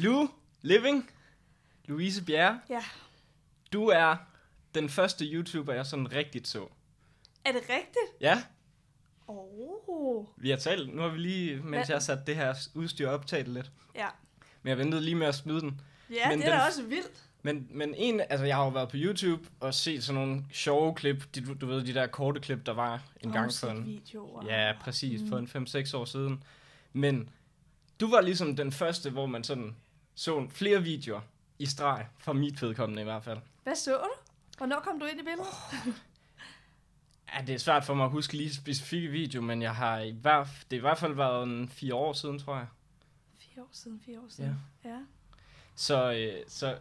Lu Living, Louise Bjerre, Ja. du er den første YouTuber, jeg sådan rigtigt så. Er det rigtigt? Ja, Oh. vi har talt, nu har vi lige, mens Hvad? jeg har sat det her udstyr op, talt lidt. Ja. Men jeg ventede lige med at smide den. Ja, Men det er den- da også vildt. Men, men en, altså jeg har jo været på YouTube og set sådan nogle sjove klip, de, du, du ved, de der korte klip, der var en gang for en, Videoer. ja, præcis, for en 5-6 år siden. Men du var ligesom den første, hvor man sådan så flere videoer i streg, for mit vedkommende i hvert fald. Hvad så du? Hvornår kom du ind i billedet? Ja, det er svært for mig at huske lige specifikke video, men jeg har i hvert, det har i hvert fald været en fire år siden, tror jeg. Fire år siden, fire år siden. Ja. ja. Så, øh, så,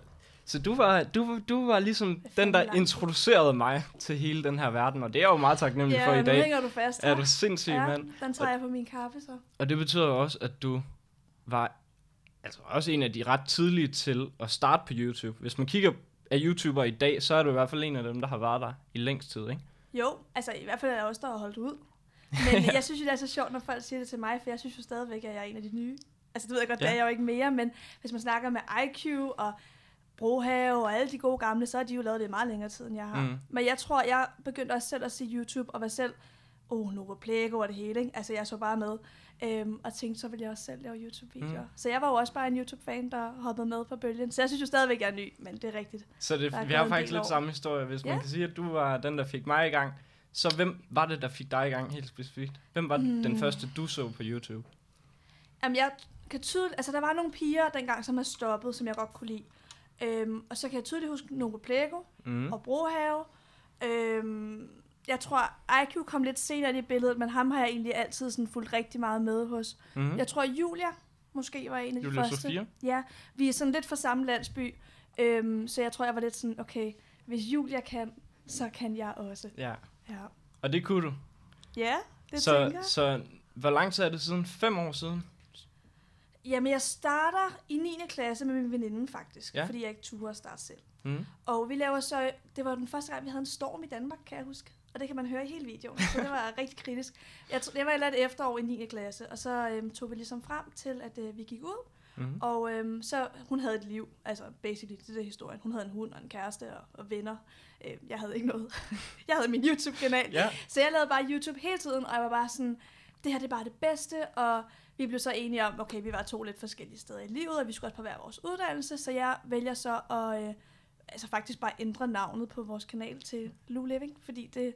så du, var, du, du var ligesom er den, der lang tid. introducerede mig til hele den her verden, og det er jeg jo meget taknemmelig Ja, for i dag. hænger du fast Er du sindssyg, ja, mand? den tager jeg på min kaffe så. Og det betyder jo også, at du var altså også en af de ret tidlige til at starte på YouTube. Hvis man kigger af YouTuber i dag, så er du i hvert fald en af dem, der har været der i længst tid, ikke? Jo, altså i hvert fald er jeg også der har holdt ud. Men jeg synes jo, det er så sjovt, når folk siger det til mig, for jeg synes jo stadigvæk, at jeg er en af de nye. Altså det ved jeg godt, ja. det Ja. er jeg jo ikke mere, men hvis man snakker med IQ og Brohave og alle de gode gamle, så har de jo lavet det i meget længere tid, end jeg har. Mm. Mm. Men jeg tror, jeg begyndte også selv at se YouTube og var selv, oh, Nova Plego og det hele, ikke? Altså jeg så bare med. Øhm, og tænkte, så ville jeg også selv lave YouTube-videoer. Mm. Så jeg var jo også bare en YouTube-fan, der hoppede med på bølgen. Så jeg synes jo stadigvæk, jeg er ny, men det er rigtigt. Så det, er vi har faktisk lidt år. samme historie. Hvis man Ja. kan sige, at du var den, der fik mig i gang, så hvem var det, der fik dig i gang helt specifikt? Hvem var mm. den første, du så på YouTube? Jamen, jeg kan tydeligt... Altså, der var nogle piger dengang, som er stoppet, som jeg godt kunne lide. Øhm, og så kan jeg tydeligt huske Nova Plego mm. og Brohave. Øhm, jeg tror, IQ kom lidt senere i billedet, men ham har jeg egentlig altid sådan fulgt rigtig meget med hos. Mm. Mm. Jeg tror, Julia måske var en af de Julia første. Sofia? Ja, vi er sådan lidt fra samme landsby. Øhm, så jeg tror, jeg var lidt sådan, okay, hvis Julia kan, så kan jeg også. Ja. Ja, Og det kunne du. ja det så, tænker jeg. så hvor lang tid er det siden? Fem år siden? Jamen, jeg starter i 9. klasse med min veninde faktisk, Ja. ja. fordi jeg ikke turde at starte selv. Mm. Og vi laver så, det var den første gang, vi havde en storm i Danmark, kan jeg huske. Og det kan man høre i hele videoen, så det var rigtig kritisk. Jeg, tro- det var et eller andet efterår i 9. klasse, og så øhm, tog vi ligesom frem til, at øh, vi gik ud. Mm. Og øhm, så, hun havde et liv, altså basically, det er historien. Hun havde en hund og en kæreste og, og venner. Øh, jeg havde ikke noget. jeg havde min YouTube-kanal. Ja. Så jeg lavede bare YouTube hele tiden, og jeg var bare sådan, det her det er bare det bedste, og vi blev så enige om, okay, vi var to lidt forskellige steder i livet, og vi skulle også på hver vores uddannelse, så jeg vælger så at øh, altså faktisk bare ændre navnet på vores kanal til Lou Living, fordi det,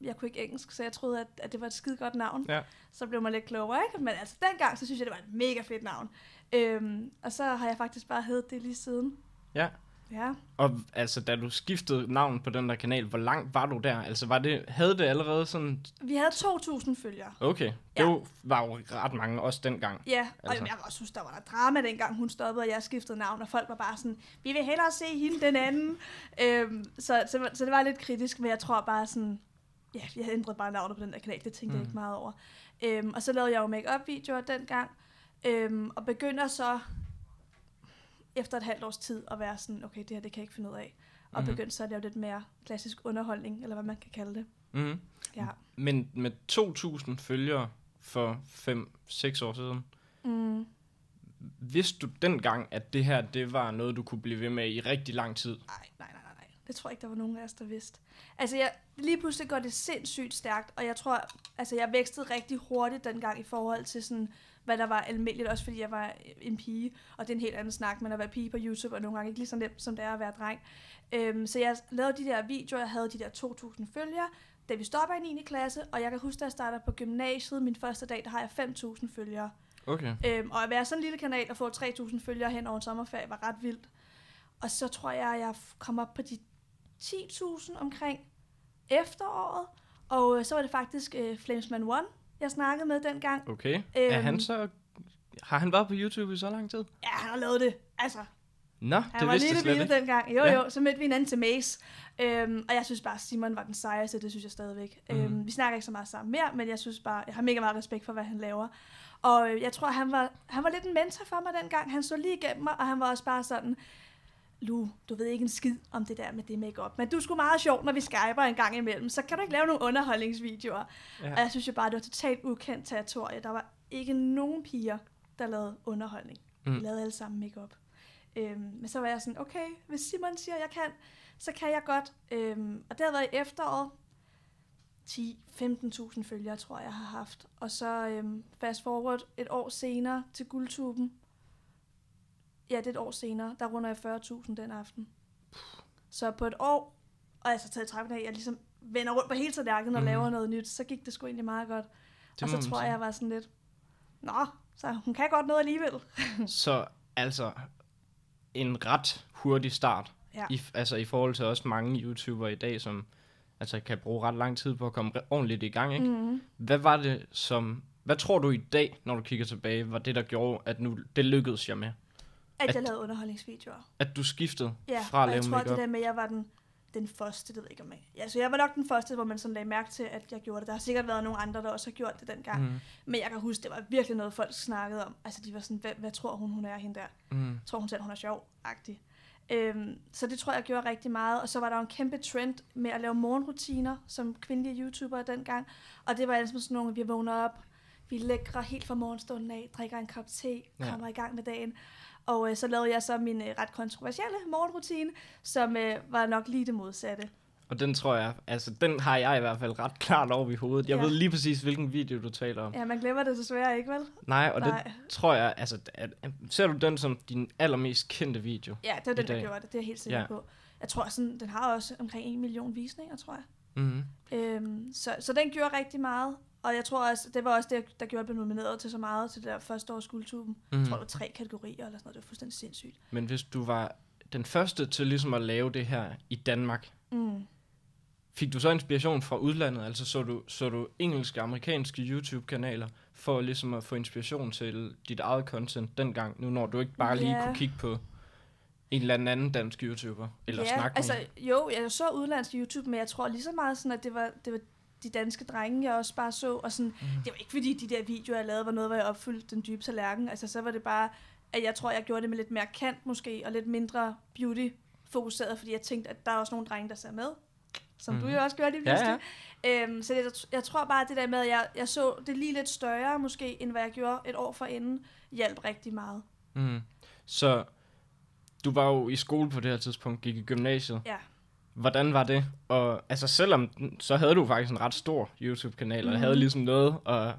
jeg kunne ikke engelsk, så jeg troede, at, at det var et skide godt navn. Ja. Så blev man lidt klogere, ikke? Men altså dengang, så synes jeg, det var et mega fedt navn. Øhm, og så har jeg faktisk bare heddet det lige siden. Ja. Ja. Og altså, da du skiftede navn på den der kanal, hvor langt var du der? Altså, var det, havde det allerede sådan... Vi havde 2.000 følgere. Okay, det Ja. jo, var jo ret mange, også dengang. Ja, og Altså. jeg også synes, der var der drama dengang, hun stoppede, og jeg skiftede navn, og folk var bare sådan, vi vil hellere se hende den anden. øhm, så, så, så det var lidt kritisk, men jeg tror bare sådan, ja, jeg ændrede bare navnet på den der kanal, det tænkte mm. jeg Mm. ikke meget over. Øhm, og så lavede jeg jo make-up videoer dengang, øhm, og begynder så efter et halvt års tid at være sådan, okay, det her, det kan jeg ikke finde ud af. Og Mhm. mm. begyndte så at lave lidt mere klassisk underholdning, eller hvad man kan kalde det. Mm. Ja. Men med 2.000 følgere for 5-6 år siden, Mm. vidste du dengang, at det her, det var noget, du kunne blive ved med i rigtig lang tid? Nej, nej, nej, nej, nej. Det tror jeg ikke, der var nogen af os, der vidste. Altså, jeg, lige pludselig går det sindssygt stærkt, og jeg tror, altså, jeg vækstede rigtig hurtigt dengang i forhold til sådan, hvad der var almindeligt, også fordi jeg var en pige, og det er en helt anden snak, men at være pige på YouTube er nogle gange ikke lige så nemt, som det er at være dreng. Øhm, så jeg lavede de der videoer, jeg havde de der 2.000 følgere, da vi stopper i 9. klasse, og jeg kan huske, da jeg starter på gymnasiet, min første dag, der har jeg 5.000 følgere. Okay. Øhm, og at være sådan en lille kanal og få 3.000 følgere hen over en sommerferie var ret vildt. Og så tror jeg, at jeg kom op på de 10.000 omkring efteråret. Og øh, så var det faktisk øh, Flamesman One, jeg snakkede med dengang. Okay. Øhm. Er Øhm. han så... Har han været på YouTube i så lang tid? Ja, han har lavet det. Altså, Nå, han det var vidste lille bitte dengang. Jo, Ja. jo, så mødte vi hinanden til Mace. Øhm, og jeg synes bare, Simon var den sejeste, det synes jeg stadigvæk. Mhm. Øhm, vi snakker ikke så meget sammen mere, men jeg synes bare, jeg har mega meget respekt for, hvad han laver. Og øh, jeg tror, han var, han var lidt en mentor for mig dengang. Han så lige igennem mig, og han var også bare sådan, Lu, du ved ikke en skid om det der med det makeup, men du er sgu meget sjov, når vi skyper en gang imellem, så kan du ikke lave nogle underholdningsvideoer. Ja. Og jeg synes jo bare, det var totalt ukendt territorie. Der var ikke nogen piger, der lavede underholdning. Mm. Vi lavede alle sammen makeup. Øhm, men så var jeg sådan, okay, hvis Simon siger, at jeg kan, så kan jeg godt. Øhm, og det har været i efteråret. 10-15.000 følgere, tror jeg, jeg har haft. Og så øhm, fast forward et år senere til guldtuben. Ja, det er et år senere. Der runder jeg 40.000 den aften. Så på et år, og altså taget i trækken af, jeg ligesom vender rundt på hele tallerkenen og Mhm. laver noget nyt, så gik det sgu egentlig meget godt. Det og så tror jeg, jeg var sådan lidt, nå, så hun kan godt noget alligevel. Så altså en ret hurtig start. Ja. I, altså i forhold til også mange YouTubere i dag, som altså kan bruge ret lang tid på at komme ordentligt i gang, ikke? Mm. Hvad var det som... Hvad tror du i dag, når du kigger tilbage, var det, der gjorde, at nu det lykkedes jeg med? At, At- jeg lavede underholdningsvideoer. At du skiftede Ja, fra at lave jeg tror, det der med, at jeg var den, den første, det ved jeg ikke om jeg... Ja, så jeg var nok den første, hvor man sådan lagde mærke til, at jeg gjorde det. Der har sikkert været nogle andre, der også har gjort det dengang. Mm. Men jeg kan huske, det var virkelig noget, folk snakkede om. Altså, de var sådan, hvad, hvad tror hun, hun er, hende der? Mm. tror hun selv, hun er sjov-agtig. Øhm, så det tror jeg gjorde rigtig meget. Og så var der jo en kæmpe trend med at lave morgenrutiner som kvindelige YouTubere dengang. Og det var altså sådan nogle, vi vågner op, vi er lækre helt fra morgenstunden af, drikker en kop te, Ja. kommer i gang med dagen. Og øh, så lavede jeg så min øh, ret kontroversielle morgenrutine, som øh, var nok lige det modsatte. Og den tror jeg, altså den har jeg i hvert fald ret klart over i hovedet. Jeg Ja. ved lige præcis, hvilken video du taler om. Ja, man glemmer det desværre ikke, vel? Nej, og Nej. det tror jeg, altså, at, ser du den som din allermest kendte video? Ja, det var den, dag. der gjorde det. Det er jeg helt sikker Ja. på. Jeg tror, sådan, den har også omkring en million visninger, tror jeg. Mm. Øhm, så, så den gjorde rigtig meget. Og jeg tror også, det var også det, der gjorde, at jeg blev nomineret til så meget til det der første års guldtuben. Mm. Jeg tror, det var tre kategorier eller sådan noget. Det var fuldstændig sindssygt. Men hvis du var den første til ligesom at lave det her i Danmark, Mm. fik du så inspiration fra udlandet? Altså så du, så du engelske og amerikanske YouTube-kanaler for ligesom at få inspiration til dit eget content dengang, nu når du ikke bare lige Ja. kunne kigge på en eller anden dansk YouTuber, eller ja, snakke altså, med jo, jeg så udlandsk YouTube, men jeg tror lige så meget sådan, at det var, det var de danske drenge, jeg også bare så. Og sådan, Mhm. mm. det var ikke fordi, de der videoer, jeg lavede, var noget, hvor jeg opfyldte den dybe tallerken. Altså, så var det bare, at jeg tror, jeg gjorde det med lidt mere kant måske, og lidt mindre beauty-fokuseret, fordi jeg tænkte, at der er også nogle drenge, der ser med. Som mm. Mhm. du jo også gjorde lige Ja, pludselig. Øhm, så det, jeg tror bare, at det der med, at jeg, jeg så det lige lidt større måske, end hvad jeg gjorde et år forinden, hjalp rigtig meget. Mm. Så du var jo i skole på det her tidspunkt, gik i gymnasiet. Ja. Hvordan var det? Og altså selvom, så havde du faktisk en ret stor YouTube-kanal, og Mhm. havde ligesom noget at,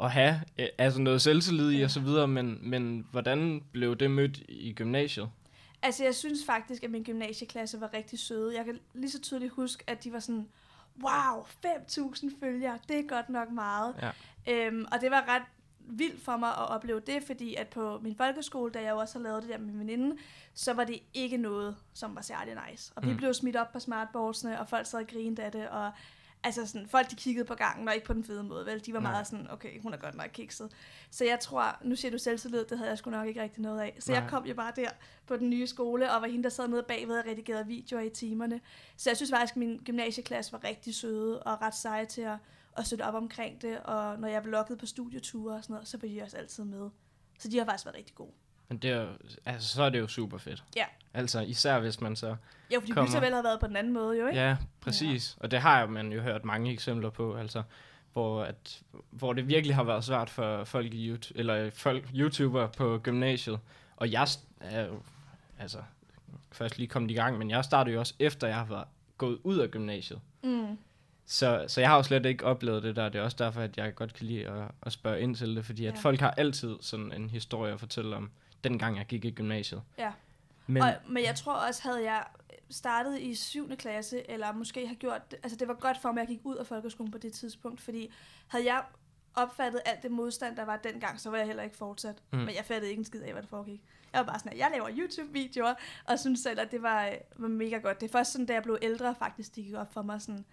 at have, øh, altså noget selvtillid i og så videre, men, men hvordan blev det mødt i gymnasiet? Altså, jeg synes faktisk, at min gymnasieklasse var rigtig søde. Jeg kan lige så tydeligt huske, at de var sådan, wow, 5.000 følgere, det er godt nok meget. Ja. Øhm, og det var ret vildt for mig at opleve det, fordi at på min folkeskole, da jeg jo også har lavet det der med min veninde, så var det ikke noget, som var særlig nice. Og vi Mm. blev smidt op på smartboardsene, og folk sad og grinede af det, og altså sådan, folk de kiggede på gangen, og ikke på den fede måde, vel? De var Nej. meget sådan, okay, hun er godt nok kikset. Så jeg tror, nu siger du selvtillid, det havde jeg sgu nok ikke rigtig noget af. Så Nej. jeg kom jo bare der på den nye skole, og var hende, der sad nede bagved og redigerede videoer i timerne. Så jeg synes faktisk, at min gymnasieklasse var rigtig søde og ret seje til at, at støtte op omkring det. Og når jeg vloggede på studieture og sådan noget, så var de også altid med. Så de har faktisk været rigtig gode. Men det er, jo- altså, så er det jo super fedt. Ja. Altså især hvis man så... Jo, fordi Kommer. Vel har været på den anden måde, jo ikke? Ja, præcis. Og det har man jo hørt mange eksempler på, altså hvor, at, hvor det virkelig har været svært for folk i YouTube, eller folk, YouTuber på gymnasiet. Og jeg er jo, altså, først lige kommet i gang, men jeg startede jo også efter, jeg har været gået ud af gymnasiet. Mm. Så, så jeg har jo slet ikke oplevet det der. Det er også derfor, at jeg godt kan lide at, at spørge ind til det, fordi at Ja. folk har altid sådan en historie at fortælle om, dengang jeg gik i gymnasiet. Ja. Men, Men... Og, men jeg tror også, havde jeg startet i 7. klasse, eller måske har gjort altså det var godt for mig, at jeg gik ud af folkeskolen på det tidspunkt, fordi havde jeg opfattet alt det modstand, der var dengang, så var jeg heller ikke fortsat. Mm. Men jeg fattede ikke en skid af, hvad der foregik. Jeg var bare sådan, at jeg laver YouTube-videoer, og synes selv, at det var, var mega godt. Det er først sådan, da jeg blev ældre, faktisk, det gik op for mig sådan, at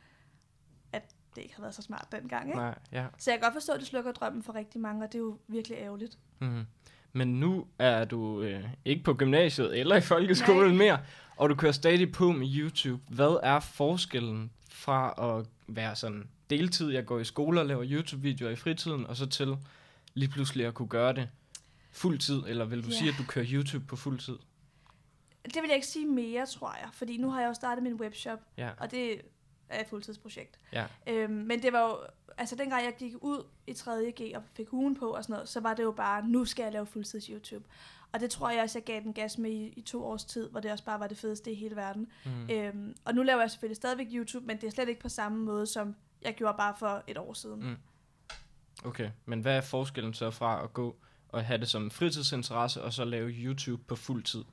det ikke har været så smart dengang. Ikke? nej, ja. Så jeg kan godt forstå, at det slukker drømmen for rigtig mange, og det er jo virkelig ærgerligt. Mm. Men nu er du øh, ikke på gymnasiet eller i folkeskolen mere, og du kører stadig på med YouTube. Hvad er forskellen fra at være sådan deltid, jeg går i skole og laver YouTube-videoer i fritiden, og så til lige pludselig at kunne gøre det fuld tid, eller vil du Ja. sige, at du kører YouTube på fuld tid? Det vil jeg ikke sige mere, tror jeg, fordi nu har jeg jo startet min webshop, Ja, og det er et fuldtidsprojekt. ja. Øhm, men det var jo, altså dengang jeg gik ud i 3. G og fik ugen på og sådan noget, så var det jo bare, nu skal jeg lave fuldtids YouTube. Og det tror jeg også, jeg gav den gas med i, i to års tid, hvor det også bare var det fedeste i hele verden. Mm. Øhm, og nu laver jeg selvfølgelig stadigvæk YouTube, men det er slet ikke på samme måde, som jeg gjorde bare for et år siden. Mm. Okay, men hvad er forskellen så fra at gå og have det som fritidsinteresse, og så lave YouTube på fuld tid?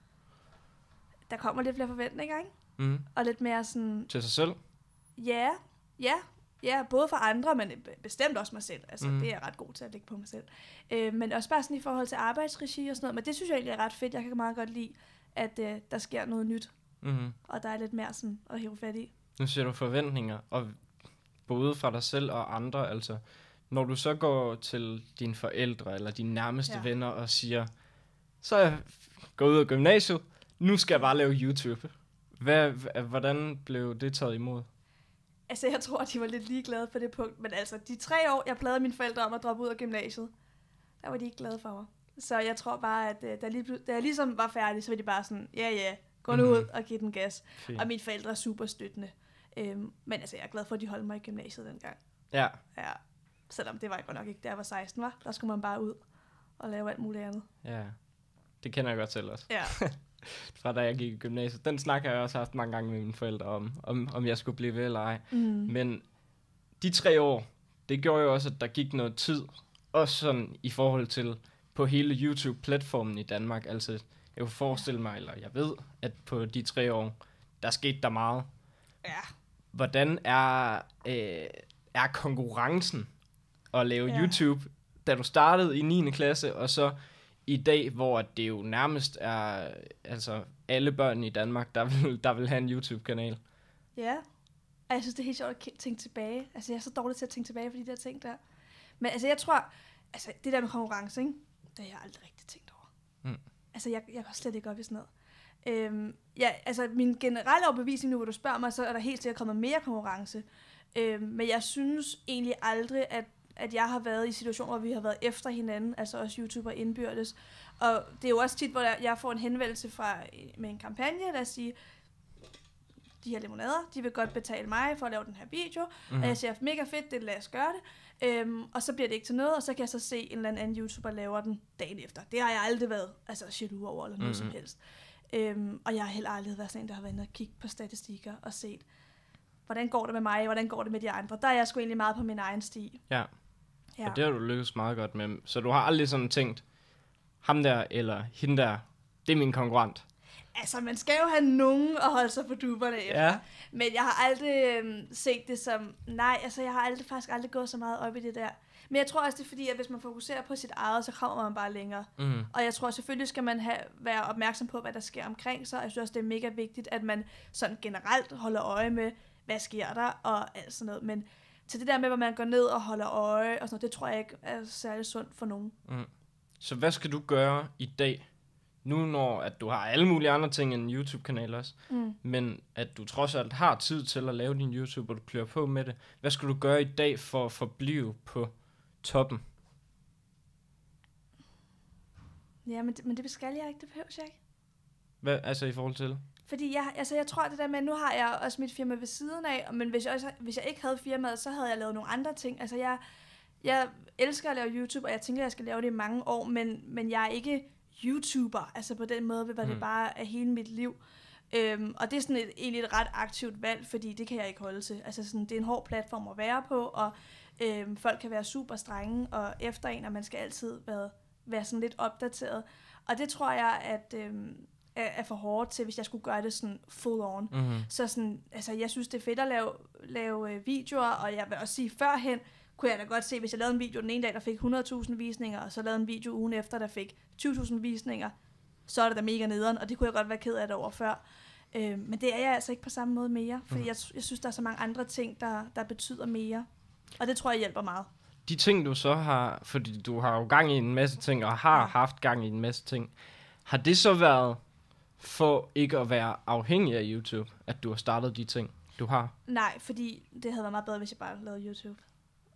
Der kommer lidt flere forventninger, ikke? Mm. Og lidt mere sådan, Til sig selv? Ja, ja, ja, både for andre, men bestemt også mig selv. Altså, mm. det er jeg ret god til at lægge på mig selv. Øh, men også bare sådan i forhold til arbejdsregi og sådan noget. Men det synes jeg egentlig er ret fedt. Jeg kan meget godt lide, at øh, der sker noget nyt, Mm. og der er lidt mere sådan at hive fat i. Nu siger du forventninger, og både fra dig selv og andre, altså når du så går til dine forældre eller dine nærmeste ja. Venner og siger, så er jeg gået ud af gymnasiet, nu skal jeg bare lave YouTube. Hvad, hvordan blev det taget imod? Altså, jeg tror, de var lidt ligeglade på det punkt. Men altså, de tre år, jeg plagede mine forældre om at droppe ud af gymnasiet, der var de ikke glade for mig. Så jeg tror bare, at øh, da, lige, da jeg ligesom var færdig, så var de bare sådan, ja ja, gå nu Mhm. ud og giv den gas. Fint. Og mine forældre er super støttende. Øhm, men altså, jeg er glad for, at de holdt mig i gymnasiet dengang. Ja, Ja. Selvom det var jeg godt nok ikke, da jeg var 16, var. Der skulle man bare ud og lave alt muligt andet. ja. Det kender jeg godt selv også. Ja. Fra da jeg gik i gymnasiet. Den snak har jeg også haft mange gange med mine forældre om, om, om jeg skulle blive ved eller ej. Mm. Men de tre år, det gjorde jo også, at der gik noget tid. Også sådan i forhold til på hele YouTube-platformen i Danmark. Altså, jeg kunne forestille mig, eller jeg ved, at på de tre år, der skete der meget. Ja. Hvordan er, øh, er konkurrencen at lave Ja. ja. YouTube, da du startede i 9. klasse, og så i dag, hvor det jo nærmest er altså alle børn i Danmark, der vil, der vil have en YouTube-kanal. Ja. Og jeg synes, det er helt sjovt at tænke tilbage. Altså, jeg er så dårlig til at tænke tilbage på de der ting der. Men altså, jeg tror, altså, det der med konkurrence, ikke? det har jeg aldrig rigtig tænkt over. Mm. Altså, jeg, jeg går slet ikke op i sådan noget. Øhm, ja, altså, min generelle overbevisning nu, hvor du spørger mig, så er der helt sikkert kommet mere konkurrence. Øhm, men jeg synes egentlig aldrig, at, at jeg har været i situationer, hvor vi har været efter hinanden, altså også YouTuber indbyrdes. Og det er jo også tit, hvor jeg, får en henvendelse fra med en kampagne, lad os sige, de her limonader, de vil godt betale mig for at lave den her video, mm. Mhm. og jeg siger, mega fedt, det lad os gøre det. Øhm, og så bliver det ikke til noget, og så kan jeg så se en eller anden YouTuber laver den dagen efter. Det har jeg aldrig været altså, jaloux over, eller noget mm. som Mhm. helst. Øhm, og jeg har heller aldrig været sådan en, der har været inde og kigge på statistikker og set, hvordan går det med mig, hvordan går det med de andre. Der er jeg sgu egentlig meget på min egen sti. Ja. Ja. Og det har du lykkes meget godt med. Så du har aldrig sådan tænkt, ham der eller hende der, det er min konkurrent. Altså, man skal jo have nogen at holde sig på duberne efter. Ja. Men jeg har aldrig øhm, set det som, nej, altså jeg har aldrig, faktisk aldrig gået så meget op i det der. Men jeg tror også, det er fordi, at hvis man fokuserer på sit eget, så kommer man bare længere. Mm. Og jeg tror selvfølgelig skal man have, være opmærksom på, hvad der sker omkring sig. Jeg synes også, det er mega vigtigt, at man sådan generelt holder øje med, hvad sker der og alt sådan noget. Men til det der med, hvor man går ned og holder øje, og sådan noget, det tror jeg ikke er særlig sundt for nogen. Så hvad skal du gøre i dag, nu når at du har alle mulige andre ting end en YouTube-kanal også, Mm. men at du trods alt har tid til at lave din YouTube, og du klør på med det. Hvad skal du gøre i dag for at forblive på toppen? Ja, men det, men det skal jeg ikke, det behøver jeg ikke. Hvad, altså i forhold til? Fordi jeg, altså jeg tror, det der med, nu har jeg også mit firma ved siden af, og- men hvis jeg, også, hvis jeg ikke havde firmaet, så havde jeg lavet nogle andre ting. Altså jeg, jeg elsker at lave YouTube, og jeg tænker, at jeg skal lave det i mange år, men, men jeg er ikke YouTuber, altså på den måde, hvor mm. det bare er hele mit liv. Øhm, og det er sådan et, egentlig et ret aktivt valg, fordi det kan jeg ikke holde til. Altså sådan, det er en hård platform at være på, og øhm, folk kan være super strenge og efter en, og man skal altid være, være sådan lidt opdateret. Og det tror jeg, at øhm, er, er for hårdt til, hvis jeg skulle gøre det sådan full on. Mm-hmm. Så sådan, altså, jeg synes, det er fedt at lave, lave øh, videoer, og jeg vil også sige, førhen kunne jeg da godt se, hvis jeg lavede en video den ene dag, der fik 100.000 visninger, og så lavede en video ugen efter, der fik 20.000 visninger, så er det da mega nederen, og det kunne jeg godt være ked af det over før. Øh, men det er jeg altså ikke på samme måde mere, fordi Mhm. jeg, jeg synes, der er så mange andre ting, der, der betyder mere. Og det tror jeg hjælper meget. De ting, du så har, fordi du har jo gang i en masse ting, og har haft gang i en masse ting, har det så været for ikke at være afhængig af YouTube, at du har startet de ting, du har? Nej, fordi det havde været meget bedre, hvis jeg bare lavede YouTube.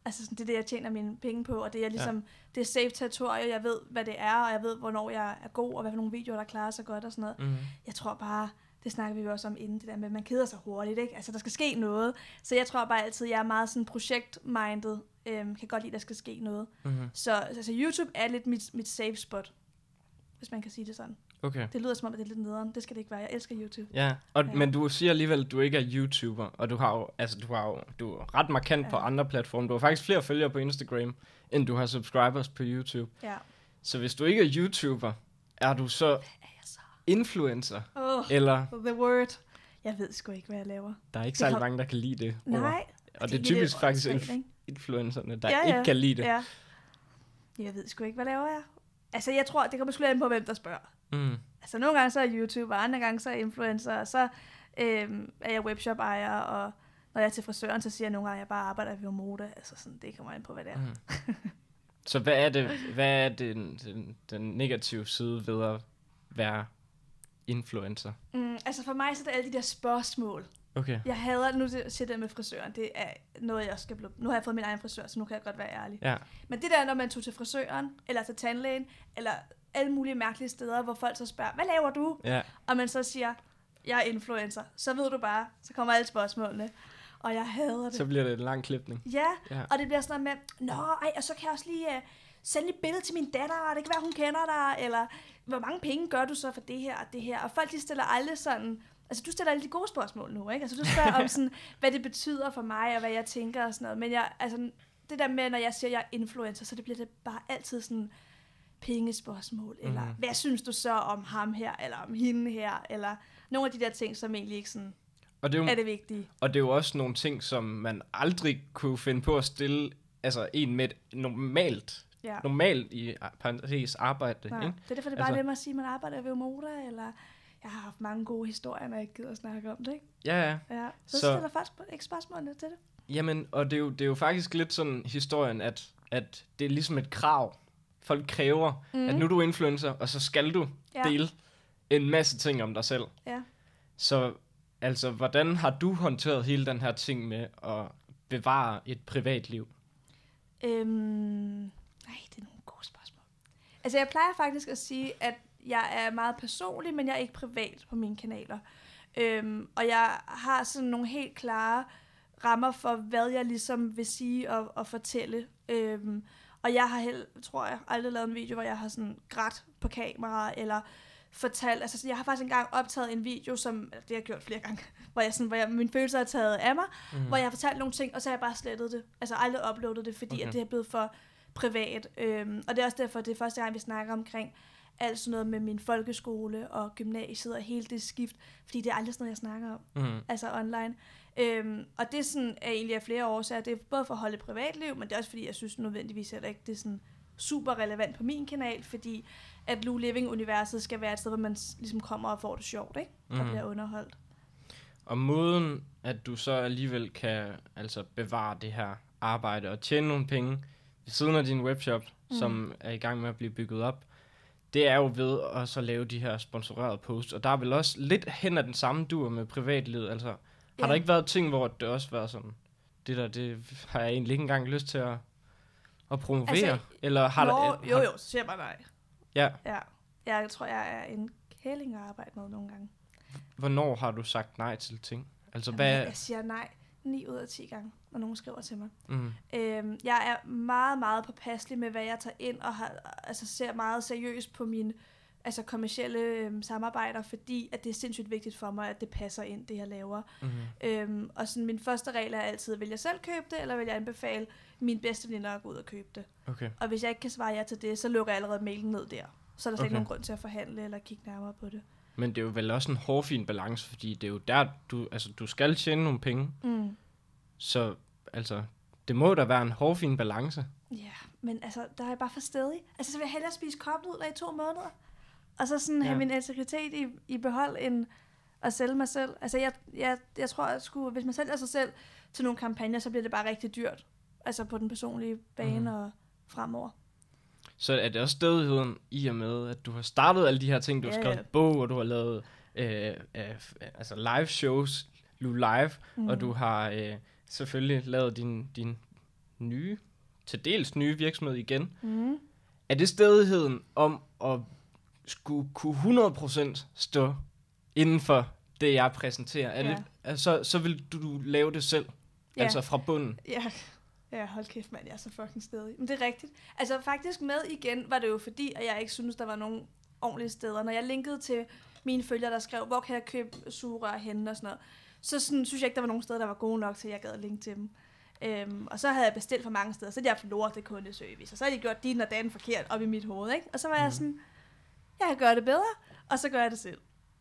Altså, sådan, det er det, jeg tjener mine penge på, og det er ligesom, ja. det er safe territorie, jeg ved, hvad det er, og jeg ved, hvornår jeg er god, og hvad for nogle videoer, der klarer sig godt og sådan noget. Mm-hmm. Jeg tror bare, det snakker vi jo også om inden, det der med, at man keder sig hurtigt, ikke? Altså, der skal ske noget. Så jeg tror bare altid, jeg er meget sådan projekt-minded, øhm, kan godt lide, at der skal ske noget. Mm-hmm. Så altså, YouTube er lidt mit, mit safe spot. hvis man kan sige det sådan. Okay. Det lyder som om, at det er lidt nederen. Det skal det ikke være. Jeg elsker YouTube. Ja, og, Ja. men du siger alligevel, at du ikke er YouTuber, og du har jo, altså du har jo, du er ret markant ja. på andre platforme. Du har faktisk flere følgere på Instagram, end du har subscribers på YouTube. Ja. Så hvis du ikke er YouTuber, er du så er så? influencer? Oh, Eller, the word. Jeg ved sgu ikke, hvad jeg laver. der er ikke Det særlig mange, der kan lide det. Nej. Og det er typisk faktisk åndssvagt, inf- influencerne, der Ja, ja, ikke kan lide det. Ja. Jeg ved sgu ikke, hvad laver jeg? Altså, jeg tror, det kommer sgu an på, hvem der spørger. Mm. Altså, nogle gange så er jeg YouTuber, andre gange så er influencer, og så øhm, er jeg webshop-ejer, og når jeg er til frisøren, så siger jeg nogle gange, at jeg bare arbejder ved mode. Altså, sådan, det kommer an på, hvad det er. Mm. Så hvad er det, hvad er den, den, den negative side ved at være influencer? Mm, altså, for mig så er det alle de der spørgsmål. Okay. Jeg hader, nu siger det med frisøren, det er noget, jeg skal blive... Nu har jeg fået min egen frisør, så nu kan jeg godt være ærlig. Ja. Men det der, når man tog til frisøren, eller til tandlægen, eller alle mulige mærkelige steder, hvor folk så spørger, hvad laver du? Ja. Og man så siger, jeg er influencer. Så ved du bare, så kommer alle spørgsmålene. Og jeg hader det. Så bliver det en lang klipning. Ja, Ja. og det bliver sådan noget med, nå, ej, og så kan jeg også lige uh, sende et billede til min datter, og det kan være, hun kender dig, eller hvor mange penge gør du så for det her og det her? Og folk, de stiller aldrig sådan, altså du stiller alle de gode spørgsmål nu, ikke? Altså du spørger om sådan, hvad det betyder for mig, og hvad jeg tænker og sådan noget. Men jeg, altså, det der med, når jeg siger, at jeg er influencer, så det bliver det bare altid sådan pengespørgsmål, eller Mhm. hvad synes du så om ham her, eller om hende her, eller nogle af de der ting, som egentlig ikke sådan Og det, er jo, er det vigtige. og det er jo også nogle ting, som man aldrig kunne finde på at stille altså en med et normalt, Ja. normalt i parentes arbejde. Nej, Ikke? det er derfor, det er bare Altså- nemmere at sige, at man arbejder ved Moda, eller jeg har haft mange gode historier, når jeg ikke gider at snakke om det, ikke? Ja, ja. Ja. Så, Så- stiller sp- ikke spørgsmålene til det. Jamen, og det er, jo, det er jo faktisk lidt sådan historien, at, at det er ligesom et krav. Folk kræver, mm. at nu er du influencer, og så skal du Ja. ja. dele en masse ting om dig selv. Ja. Så altså, hvordan har du håndteret hele den her ting med at bevare et privatliv? Øhm, nej, det er nogle gode spørgsmål. Altså, jeg plejer faktisk at sige, at jeg er meget personlig, men jeg er ikke privat på mine kanaler. Øhm, og jeg har sådan nogle helt klare rammer for, hvad jeg ligesom vil sige og, og fortælle. Øhm, og jeg har helt, tror jeg, aldrig lavet en video, hvor jeg har sådan grædt på kamera, eller fortalt, altså sådan, jeg har faktisk engang optaget en video, som, eller det har jeg gjort flere gange, hvor jeg sådan, hvor jeg, mine følelser er taget af mig, Mm. hvor jeg har fortalt nogle ting, og så har jeg bare slettet det. Altså aldrig uploadet det, fordi. Okay. at det er blevet for privat. Øhm, og det er også derfor, det er første gang, vi snakker omkring alt sådan noget med min folkeskole og gymnasiet og hele det skift, fordi det er aldrig sådan noget, jeg snakker om, Mm. altså online. Øhm, og det er sådan, er egentlig af flere årsager. Det er både for at holde privatliv, men det er også fordi, jeg synes nødvendigvis heller ikke, det er sådan super relevant på min kanal, fordi at Lou Living-universet skal være et sted, hvor man ligesom kommer og får det sjovt, ikke? Og Mhm. bliver underholdt. Og måden, at du så alligevel kan altså bevare det her arbejde og tjene nogle penge ved siden af din webshop, mm. som er i gang med at blive bygget op, det er jo ved at så lave de her sponsorerede posts. Og der er vel også lidt hen af den samme dur med privatlivet. Altså, har Ja. der ikke været ting, hvor det også var sådan, det der, det har jeg egentlig ikke engang lyst til at, at promovere? Altså, Eller har Nå, der, har, jo, jo, så siger jeg bare nej. Ja, Ja. Jeg tror, jeg er en kælling at arbejde med nogle gange. hvornår har du sagt nej til ting? Altså, Jamen, hvad... Jeg siger nej 9 ud af 10 gange, når nogen skriver til mig. Mm, Øhm, jeg er meget, meget påpasselig med, hvad jeg tager ind, og har, altså, ser meget seriøst på mine altså, kommercielle øhm, samarbejder, fordi at det er sindssygt vigtigt for mig, at det passer ind, det jeg laver. mm, Øhm, og sådan, min første regel er altid, vil jeg selv købe det, eller vil jeg anbefale mine bedste veninder at gå ud og købe det? okay. Og hvis jeg ikke kan svare ja til det, så lukker jeg allerede mailen ned der. Så er der slet ikke Okay. nogen grund til at forhandle eller kigge nærmere på det. Men det er jo vel også en hårfin balance, fordi det er jo der, du, altså, du skal tjene nogle penge. Mm. Så altså, det må da være en hårfin balance. Ja, men altså, der er jeg bare for stedig. Altså, så vil jeg hellere spise kopnudler i to måneder. Og så sådan ja. Have min integritet i, i behold, end at sælge mig selv. Altså, jeg, jeg, jeg tror, at skulle, hvis man sælger sig selv til nogle kampagner, så bliver det bare rigtig dyrt. Altså på den personlige bane mm. og fremover. Så er det også stedigheden i og med, at du har startet alle de her ting. Du har Ja, skrevet ja. bog, og du har lavet øh, øh, altså live shows, Lu Live, mm. og du har øh, selvfølgelig lavet din, din nye, til dels nye virksomhed igen. Mm. Er det stedigheden om at skulle kunne 100% stå inden for det, jeg præsenterer? Er Ja. det, altså, så vil du, du lave det selv, Ja. altså fra bunden? Ja. Ja, hold kæft mand, jeg er så fucking stedig. Men det er rigtigt. Altså faktisk med igen var det jo fordi, at jeg ikke synes, der var nogen ordentlige steder. Når jeg linkede til mine følgere, der skrev, hvor kan jeg købe sugerør henne og sådan noget, så sådan, synes jeg ikke, der var nogen steder, der var gode nok til, at jeg gad at linke til dem. Øhm, og så havde jeg bestilt for mange steder, så havde jeg haft lortet kundeservice, og så havde de gjort din og den forkert op i mit hoved, ikke? Og så var mm. jeg sådan, jeg kan gøre det bedre, og så gør jeg det selv.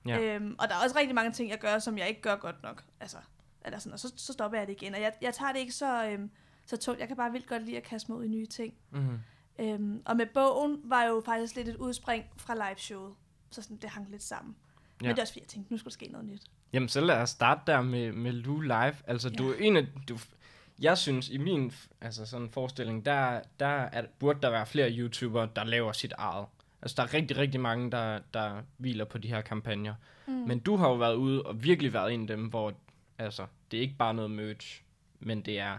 Ja. Øhm, og der er også rigtig mange ting, jeg gør, som jeg ikke gør godt nok. Altså, eller sådan, og så, så stopper jeg det igen. Og jeg, jeg tager det ikke så, øhm, så tungt. Jeg kan bare vildt godt lide at kaste mig ud i nye ting. Mm-hmm. Øhm, og med bogen var jo faktisk lidt et udspring fra liveshowet. Så sådan, det hang lidt sammen. Ja. Men det er også fordi, jeg tænkte, nu skulle der ske noget nyt. Jamen, så lad os starte der med, med Lou Live. Altså, ja. du er en af... Du, jeg synes, i min altså sådan forestilling, der, der er, burde der være flere YouTubere, der laver sit eget. Altså, der er rigtig, rigtig mange, der, der hviler på de her kampagner. Mm. Men du har jo været ude og virkelig været en af dem, hvor altså, det er ikke bare noget merch, men det er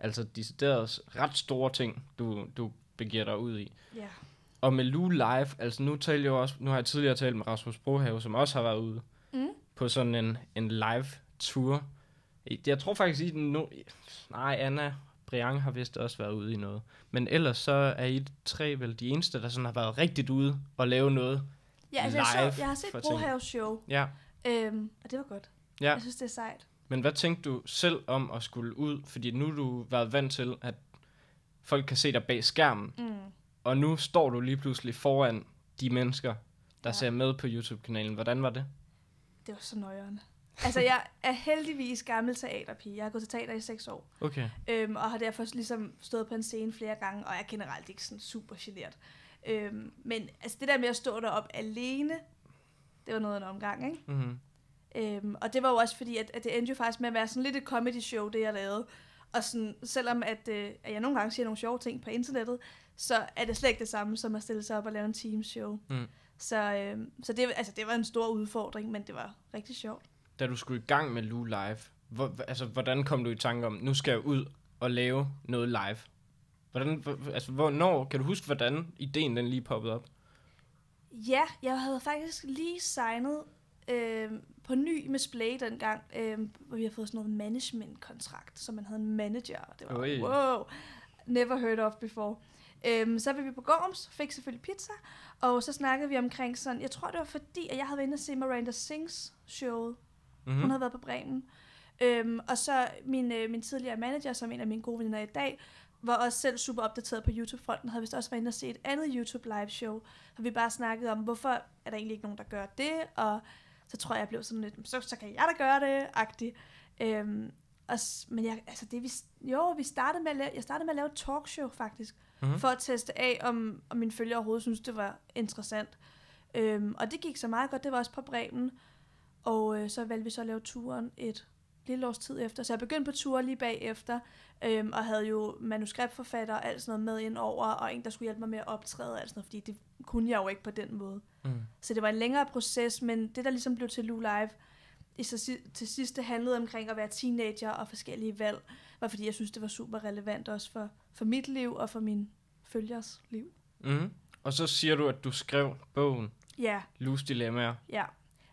altså decideret ret store ting, du, du begiver dig ud i. Ja. Og med Lou Live, altså nu taler jeg også, nu har jeg tidligere talt med Rasmus Brohave, som også har været ude Mm. på sådan en, en live tour. Jeg tror faktisk, I den no, nej, Anna Brian har vist også været ude i noget. Men ellers så er I tre vel de eneste, der sådan har været rigtigt ude og lave noget. Ja, altså, jeg, Live så, jeg har set. Brohaves show, Ja, øhm, og det var godt. ja. Jeg synes, det er sejt. Men hvad tænkte du selv om at skulle ud? Fordi nu har du været vant til, at folk kan se dig bag skærmen. Mm. Og nu står du lige pludselig foran de mennesker, der Ja. ser med på YouTube-kanalen. Hvordan var det? Det var så nøjeren. Altså, jeg er heldigvis gammel teaterpige. Jeg har gået til teater i seks år. Okay. Øhm, og har derfor ligesom stået på en scene flere gange, og jeg er generelt ikke sådan super generet. Øhm, men altså det der med at stå deroppe alene, det var noget af en omgang, ikke? Mm-hmm. Øhm, og det var jo også fordi, at, at det endte jo faktisk med at være sådan lidt et comedy show, det jeg lavede. Og sådan, selvom at, øh, at jeg nogle gange siger nogle sjove ting på internettet, så er det slet ikke det samme som at stille sig op og lave en teamshow. Mm. Så, øhm, så det, altså, det var en stor udfordring, men det var rigtig sjovt. Da du skulle i gang med Lou Live, hvor, altså, hvordan kom du i tanke om, nu skal jeg ud og lave noget live? Hvordan, hvor- altså, hvornår, kan du huske, hvordan ideen den lige poppede op? Ja, jeg havde faktisk lige signet øh, på ny med Splay dengang, øh, hvor vi har fået sådan noget management-kontrakt, så man havde en manager, og det var Oj. wow, never heard of before. Øhm, så var vi på Gorms, fik selvfølgelig pizza, og så snakkede vi omkring sådan, jeg tror det var fordi, at jeg havde været inde og se Miranda Sings showet. Mm. Mm-hmm. Hun havde været på Bremen. Øhm, og så min, øh, min tidligere manager, som er en af mine gode veninder i dag, var også selv super opdateret på YouTube-fronten, havde vist også været inde og se et andet YouTube live show, hvor vi bare snakkede om, hvorfor er der egentlig ikke nogen, der gør det, og så tror jeg, jeg blev sådan lidt, så, så kan jeg da gøre det, agtig. Øhm, og, men jeg, altså det, vi, jo, vi startede med at lave, jeg startede med at lave et talkshow faktisk, Mhm. mm-hmm. for at teste af, om, om mine følgere overhovedet synes det var interessant. Øhm, og det gik så meget godt, det var også på Bremen, og øh, så valgte vi så at lave turen et lille års tid efter. Så jeg begyndte på turen lige bagefter, øhm, og havde jo manuskriptforfatter og alt sådan noget med ind over, og en, der skulle hjælpe mig med at optræde og alt sådan noget, fordi det kunne jeg jo ikke på den måde. Mm. Så det var en længere proces, men det, der ligesom blev til Lou Live, i så til sidst det handlede omkring at være teenager og forskellige valg, var fordi jeg synes, det var super relevant også for, for mit liv og for mine følgers liv. Mm. Og så siger du, at du skrev bogen, Ja, Lus Dilemmaer. ja.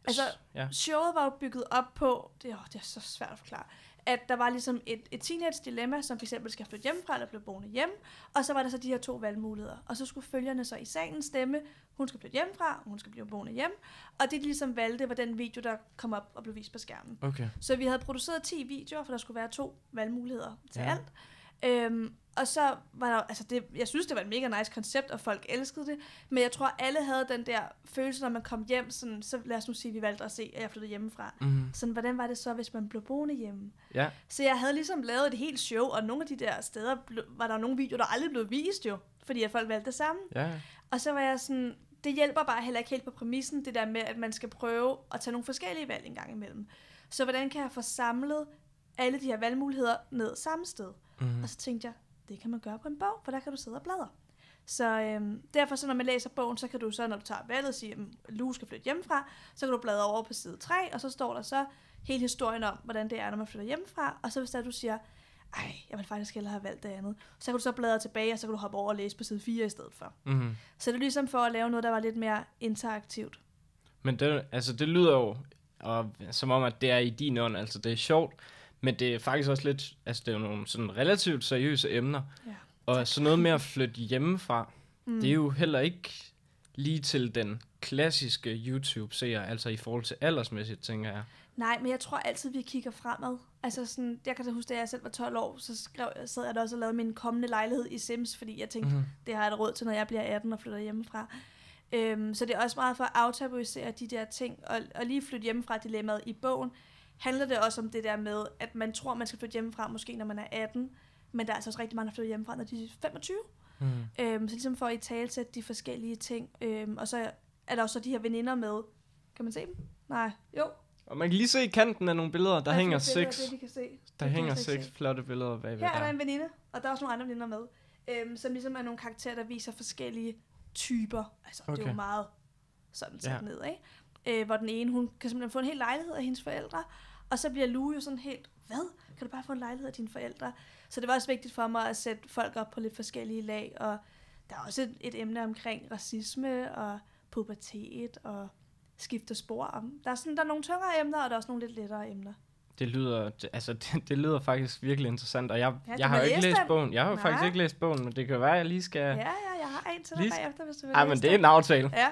Altså, ja. showet var jo bygget op på, det, åh, det er så svært at forklare, at der var ligesom et, et teenage dilemma, som eksempel skal flytte hjemmefra eller blive boende hjemme, og så var der så de her to valgmuligheder. Og så skulle følgerne så i salen stemme, hun skal flytte hjemmefra, hun skal blive boende hjem, og det de ligesom valgte var den video, der kom op og blev vist på skærmen. Okay. Så vi havde produceret 10 videoer, for der skulle være to valgmuligheder til ja. alt. Øhm, og så var der, altså det, jeg synes, det var et mega nice koncept, og folk elskede det. Men jeg tror, alle havde den der følelse, når man kom hjem, sådan, så lad os nu sige, at vi valgte at se, at jeg flyttede hjemmefra. Mm. Sådan, hvordan var det så, hvis man blev boende hjemme? Ja. Så jeg havde ligesom lavet et helt show, og nogle af de der steder var der nogle videoer, der aldrig blev vist jo, fordi at folk valgte det samme. Ja. Og så var jeg sådan, det hjælper bare heller ikke helt på præmissen, det der med, at man skal prøve at tage nogle forskellige valg en gang imellem. Så hvordan kan jeg få samlet alle de her valgmuligheder ned samme sted? Mm. Og så tænkte jeg, det kan man gøre på en bog, for der kan du sidde og bladre. Så øhm, derfor, så når man læser bogen, så kan du så, når du tager valget, sige, at Lue skal flytte hjemmefra, så kan du bladre over på side 3, og så står der så hele historien om, hvordan det er, når man flytter hjemmefra. Og så hvis der du siger, ej, jeg vil faktisk hellere have valgt det andet, så kan du så bladre tilbage, og så kan du hoppe over og læse på side 4 i stedet for. Mm. Så det er ligesom for at lave noget, der var lidt mere interaktivt. Men det, altså, det lyder jo og, som om, at det er i din ånd. Altså, det er sjovt, men det er faktisk også lidt... Altså, det er jo nogle sådan relativt seriøse emner. Ja. Og så noget med at flytte hjemmefra, Mm. det er jo heller ikke lige til den klassiske YouTube-seer, altså i forhold til aldersmæssigt, tænker jeg. Nej, men jeg tror altid, vi kigger fremad. Altså sådan, jeg kan da huske, da jeg selv var 12 år, så skrev, sad jeg da også og lavede min kommende lejlighed i Sims, fordi jeg tænkte, mm-hmm. det har jeg da råd til, når jeg bliver 18 og flytter hjemmefra. Øhm, så det er også meget for at aftabuisere de der ting, og, og lige flytte hjemmefra dilemmaet i bogen, handler det også om det der med, at man tror, man skal flytte hjemmefra, måske når man er 18, men der er altså også rigtig mange, der flytter hjemmefra, når de er 25. Mm. Øhm, så ligesom for at i tale sætte de forskellige ting. Øhm, og så er der også så de her veninder med. Kan man se dem? Nej. Jo. Og man kan lige se i kanten af nogle billeder, der er hænger seks, Det, vi kan se. der Det hænger seks flotte billeder bagved Her er der en veninde, og der er også nogle andre veninder med, øhm, som ligesom er nogle karakterer, der viser forskellige typer. Altså, okay. det er jo meget sådan sat ja. ned, ikke? Øh, hvor den ene, hun kan simpelthen få en hel lejlighed af hendes forældre, og så bliver Lue jo sådan helt, hvad? Kan du bare få en lejlighed af dine forældre? Så det var også vigtigt for mig at sætte folk op på lidt forskellige lag, og der er også et, et emne omkring racisme og pubertet og skifte spor. om. Der er, sådan, der er nogle tungere emner, og der er også nogle lidt lettere emner. Det lyder, det, altså, det, det lyder faktisk virkelig interessant, og jeg, Ja, jeg har jo ikke læst den. bogen. Jeg har Nej. faktisk ikke læst bogen, men det kan være, at jeg lige skal... Ja, ja, jeg har en til dig Lige- bagefter, hvis du vil Ej, men det er en aftale. Ja,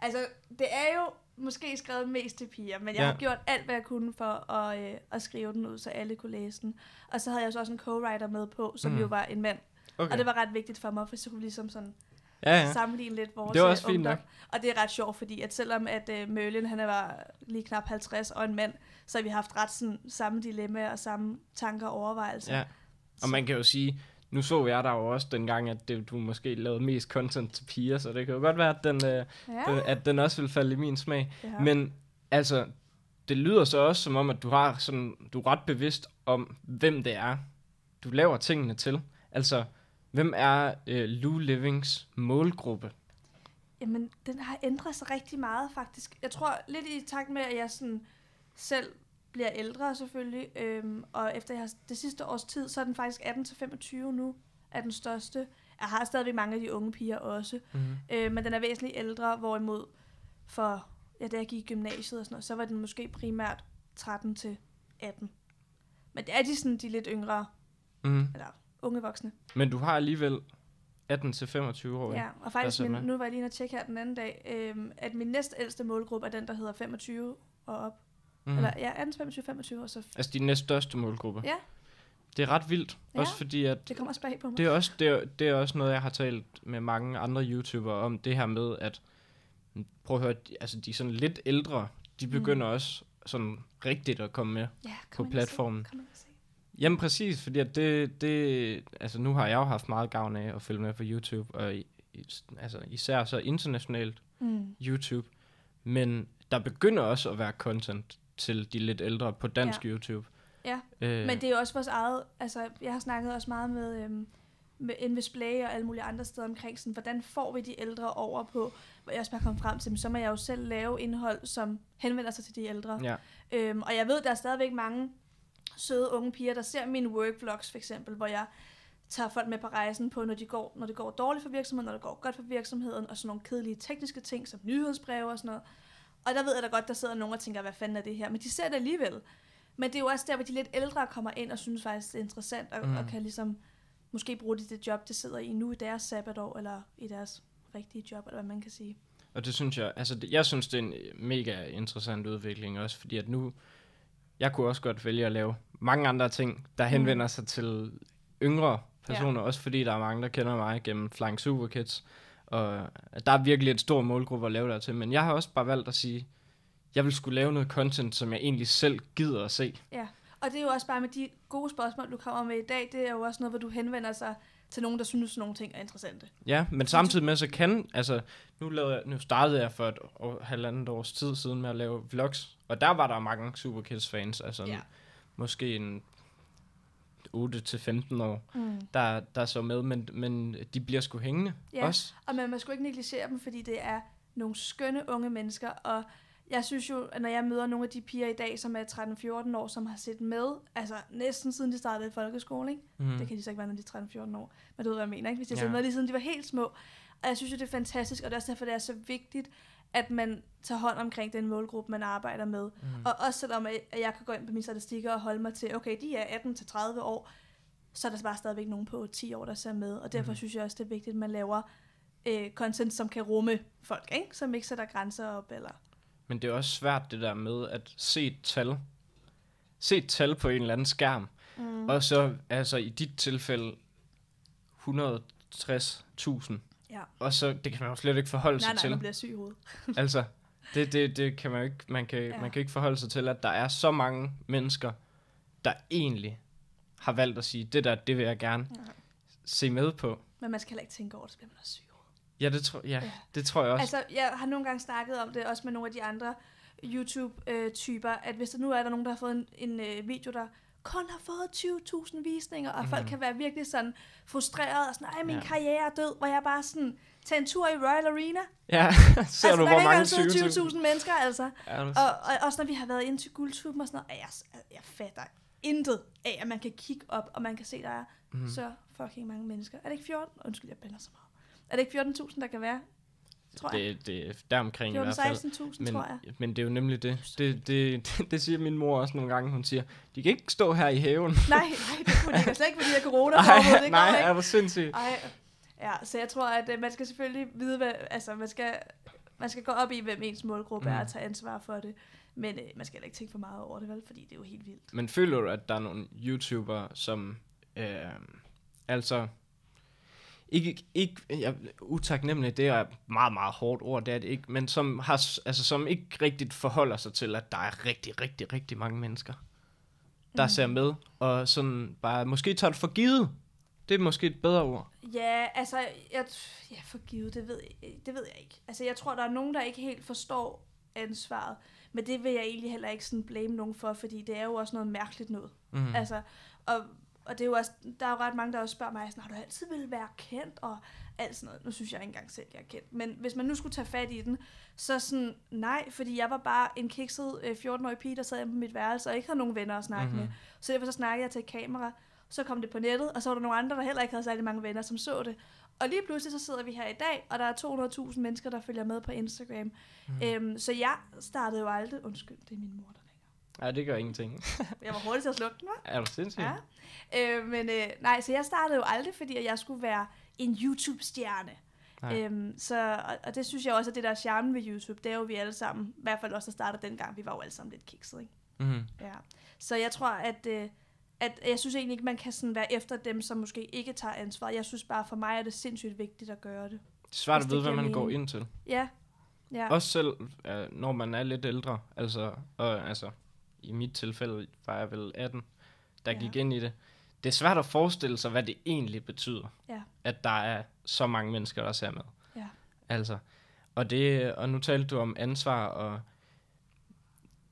altså det er jo måske skrevet mest til piger, men jeg Ja. har gjort alt, hvad jeg kunne for at, øh, at skrive den ud, så alle kunne læse den. Og så havde jeg så også en co-writer med på, som Mm. jo var en mand. Okay. Og det var ret vigtigt for mig, for så kunne vi ligesom sådan ja, ja. sammenligne lidt vores Det var også øh, fint ungdom. nok. Og det er ret sjovt, fordi at selvom at øh, Merlin, han var lige knap 50 og en mand, så har vi haft ret sådan, samme dilemmaer og samme tanker og overvejelser. Ja. Og man kan jo sige, nu så jeg der jo også dengang, at det, du måske lavede mest content til piger, så det kan jo godt være, at den, øh, ja, den, at den også vil falde i min smag. har. Men altså, det lyder så også som om, at du har sådan, du er ret bevidst om, hvem det er, du laver tingene til. Altså, hvem er øh, Lou Livings målgruppe? Jamen, den har ændret sig rigtig meget, faktisk. Jeg tror lidt i takt med, at jeg sådan selv bliver ældre selvfølgelig, øhm, og efter jeg har det sidste års tid, så er den faktisk 18-25 nu, er den største. Jeg har stadigvæk mange af de unge piger også, Mm-hmm. øh, men den er væsentligt ældre, hvorimod for, ja, da jeg gik i gymnasiet og sådan noget, så var den måske primært 13 til 18. Men det er de sådan de lidt yngre, Mm-hmm. eller unge voksne. Men du har alligevel 18-25 år. Ja, og faktisk, min, nu var jeg lige inde og tjekke her den anden dag, øhm, at min næstældste målgruppe er den, der hedder 25 og op. Mm. Eller ja, 18, 25, 25 og så... Altså din næststørste målgruppe. Ja. Det er ret vildt. Ja. Også fordi, at Det kommer også bag på mig. det er også, det er, det er også noget, jeg har talt med mange andre YouTubere om. Det her med, at prøv at høre, altså de sådan lidt ældre, de begynder mm. også sådan rigtigt at komme med. ja, på ind og platformen. Se. Kom se. Jamen præcis, fordi at det, det, altså nu har jeg jo haft meget gavn af at følge med på YouTube, og i, altså især så internationalt Mm. YouTube, men der begynder også at være content til de lidt ældre på dansk Ja. YouTube. Ja, Øh, Men det er også vores eget... Altså, jeg har snakket også meget med, øhm, med Invis Play og alle mulige andre steder omkring, sådan, hvordan får vi de ældre over på, hvor jeg også bare kom frem til, så må jeg jo selv lave indhold, som henvender sig til de ældre. Ja, Øhm, og jeg ved, der er stadigvæk mange søde unge piger, der ser mine workvlogs for eksempel, hvor jeg tager folk med på rejsen på, når, de går, når det går dårligt for virksomheden, når det går godt for virksomheden, og sådan nogle kedelige tekniske ting, som nyhedsbreve og sådan noget. Og der ved jeg da godt, der sidder nogen og tænker, hvad fanden er det her? Men de ser det alligevel. Men det er jo også der, hvor de lidt ældre kommer ind og synes faktisk, det er interessant, og, Mm. mm. og kan ligesom måske bruge det, det job, det sidder i nu i deres sabbatår, eller i deres rigtige job, eller hvad man kan sige. og det synes jeg, altså det, jeg synes, det er en mega interessant udvikling også, fordi at nu, jeg kunne også godt vælge at lave mange andre ting, der henvender sig til yngre personer, også fordi der er mange, der kender mig gennem Flying Super Kids, og der er virkelig et stor målgruppe at lave der til, men jeg har også bare valgt at sige, jeg vil skulle lave noget content, som jeg egentlig selv gider at se. Ja, og det er jo også bare med de gode spørgsmål, du kommer med i dag, det er jo også noget, hvor du henvender sig til nogen, der synes, nogle ting er interessante. Ja, men samtidig med, så kan, altså, nu, lavede jeg, nu startede jeg for et år, halvandet års tid siden med at lave vlogs, og der var der mange Super Kids fans, altså ja. måske en 8-15 år, Mm. der, der så med, men, men de bliver sgu hængende Ja. også. Og man må sgu ikke negligere dem, fordi det er nogle skønne unge mennesker, og jeg synes jo, at når jeg møder nogle af de piger i dag, som er 13-14 år, som har set med, altså næsten siden de startede i folkeskole, ikke? Mm. Det kan de så ikke være, når de er 13-14 år, men du ved, hvad jeg mener, ikke? Hvis de har Ja. set med lige siden de var helt små. Og jeg synes jo, det er fantastisk, og det er også derfor, det er så vigtigt, at man tager hånd omkring den målgruppe, man arbejder med. Mm. Og også selvom at jeg kan gå ind på mine statistikker og holde mig til, okay, de er 18-30 år, så er der bare stadigvæk nogen på 10 år, der ser med. Og derfor mm. synes jeg også, det er vigtigt, at man laver øh, content, som kan rumme folk, ikke? som ikke sætter grænser op. Eller... Men det er også svært det der med at se et tal. Se et tal på en eller anden skærm. Mm. Og så, altså i dit tilfælde, 160.000. Ja. Og så, det kan man jo slet ikke forholde Nej, sig nej, til. man bliver syg i hovedet. Altså, det, det, det kan man jo ikke, man kan, Ja. man kan ikke forholde sig til, at der er så mange mennesker, der egentlig har valgt at sige, det der, det vil jeg gerne Ja. se med på. Men man skal heller ikke tænke over det, så bliver man også syg i hovedet. Ja, det, tror, ja, Ja. ja. det tror jeg også. Altså, jeg har nogle gange snakket om det, også med nogle af de andre YouTube-typer, at hvis der nu er der nogen, der har fået en, en øh, video, der kun har fået 20.000 visninger, og mm. folk Mhm. kan være virkelig sådan frustreret og sådan, ej, min ja. Karriere er død, hvor jeg bare sådan, tager en tur i Royal Arena. ja, ser altså, du, der hvor mange ikke sidde 20.000? 20.000 mennesker, altså. Ja, Og, og også når vi har været inde til guldtuben og sådan noget, jeg, jeg fatter intet af, at man kan kigge op, og man kan se, der er mm. så fucking mange mennesker. Er det ikke 14? Undskyld, jeg bander så meget. Er det ikke 14.000, der kan være? Tror jeg. det, det er deromkring i hvert fald. 14-16.000, Men, tror jeg. men det er jo nemlig det. Det, det, det. det siger min mor også nogle gange. Hun siger, de kan ikke stå her i haven. Nej, nej, det kunne de ikke. Slet ikke, fordi jeg corona Nej, forbud, det nej, er ikke. du sindssyg? Ej, ja, så jeg tror, at øh, man skal selvfølgelig vide, hvad, altså man skal, man skal gå op i, hvem ens målgruppe mm. er, og tage ansvar for det. Men øh, man skal heller ikke tænke for meget over det, vel? Fordi det er jo helt vildt. Men føler du, at der er nogle YouTubere, som øh, altså ikke, ikke ja, utaknemmelig, det er et meget, meget hårdt ord, det er det ikke, men som, har, altså, som ikke rigtigt forholder sig til, at der er rigtig, rigtig, rigtig mange mennesker, der Mm. ser med, og sådan bare, måske tager det for givet. Det er måske et bedre ord. Ja, altså, jeg, ja, for givet, det ved, jeg, det ved jeg ikke. Altså, jeg tror, der er nogen, der ikke helt forstår ansvaret. Men det vil jeg egentlig heller ikke sådan blame nogen for, fordi det er jo også noget mærkeligt noget. Mm. Altså, og, og det er jo også, der er jo ret mange, der også spørger mig, sådan, har du altid ville være kendt, og alt sådan noget. Nu synes jeg ikke engang selv, jeg er kendt. Men hvis man nu skulle tage fat i den, så sådan, nej, fordi jeg var bare en kikset øh, 14-årig pige, der sad på mit værelse, og ikke havde nogen venner at snakke mm-hmm. Mhm. med. Så derfor så snakkede jeg til et kamera, så kom det på nettet, og så var der nogle andre, der heller ikke havde særlig mange venner, som så det. Og lige pludselig så sidder vi her i dag, og der er 200.000 mennesker, der følger med på Instagram. Mm. Øhm, så jeg startede jo aldrig... Undskyld, det er min mor, der Ja, det gør ingenting. Jeg var hurtig til at slukke den, hva'? er du sindssyg? Ja. Øh, men øh, nej, så jeg startede jo aldrig, fordi at jeg skulle være en YouTube-stjerne. Nej. Øhm, så, og, og det synes jeg også, at det der er charmen ved YouTube, det er jo vi alle sammen, i hvert fald også der startede dengang, vi var jo alle sammen lidt kikset, ikke? Mm. Ja. Så jeg tror, at, øh, at jeg synes egentlig ikke, man kan sådan være efter dem, som måske ikke tager ansvar. Jeg synes bare, for mig er det sindssygt vigtigt at gøre det. Det er svært at vide, hvad man går mening. ind til. Ja. Ja. Også selv, øh, når man er lidt ældre. Altså, og, altså, i mit tilfælde var jeg vel 18, der Ja. gik ind i det. Det er svært at forestille sig, hvad det egentlig betyder, Ja. at der er så mange mennesker, der ser med. Ja. Altså, og, det, og nu talte du om ansvar, og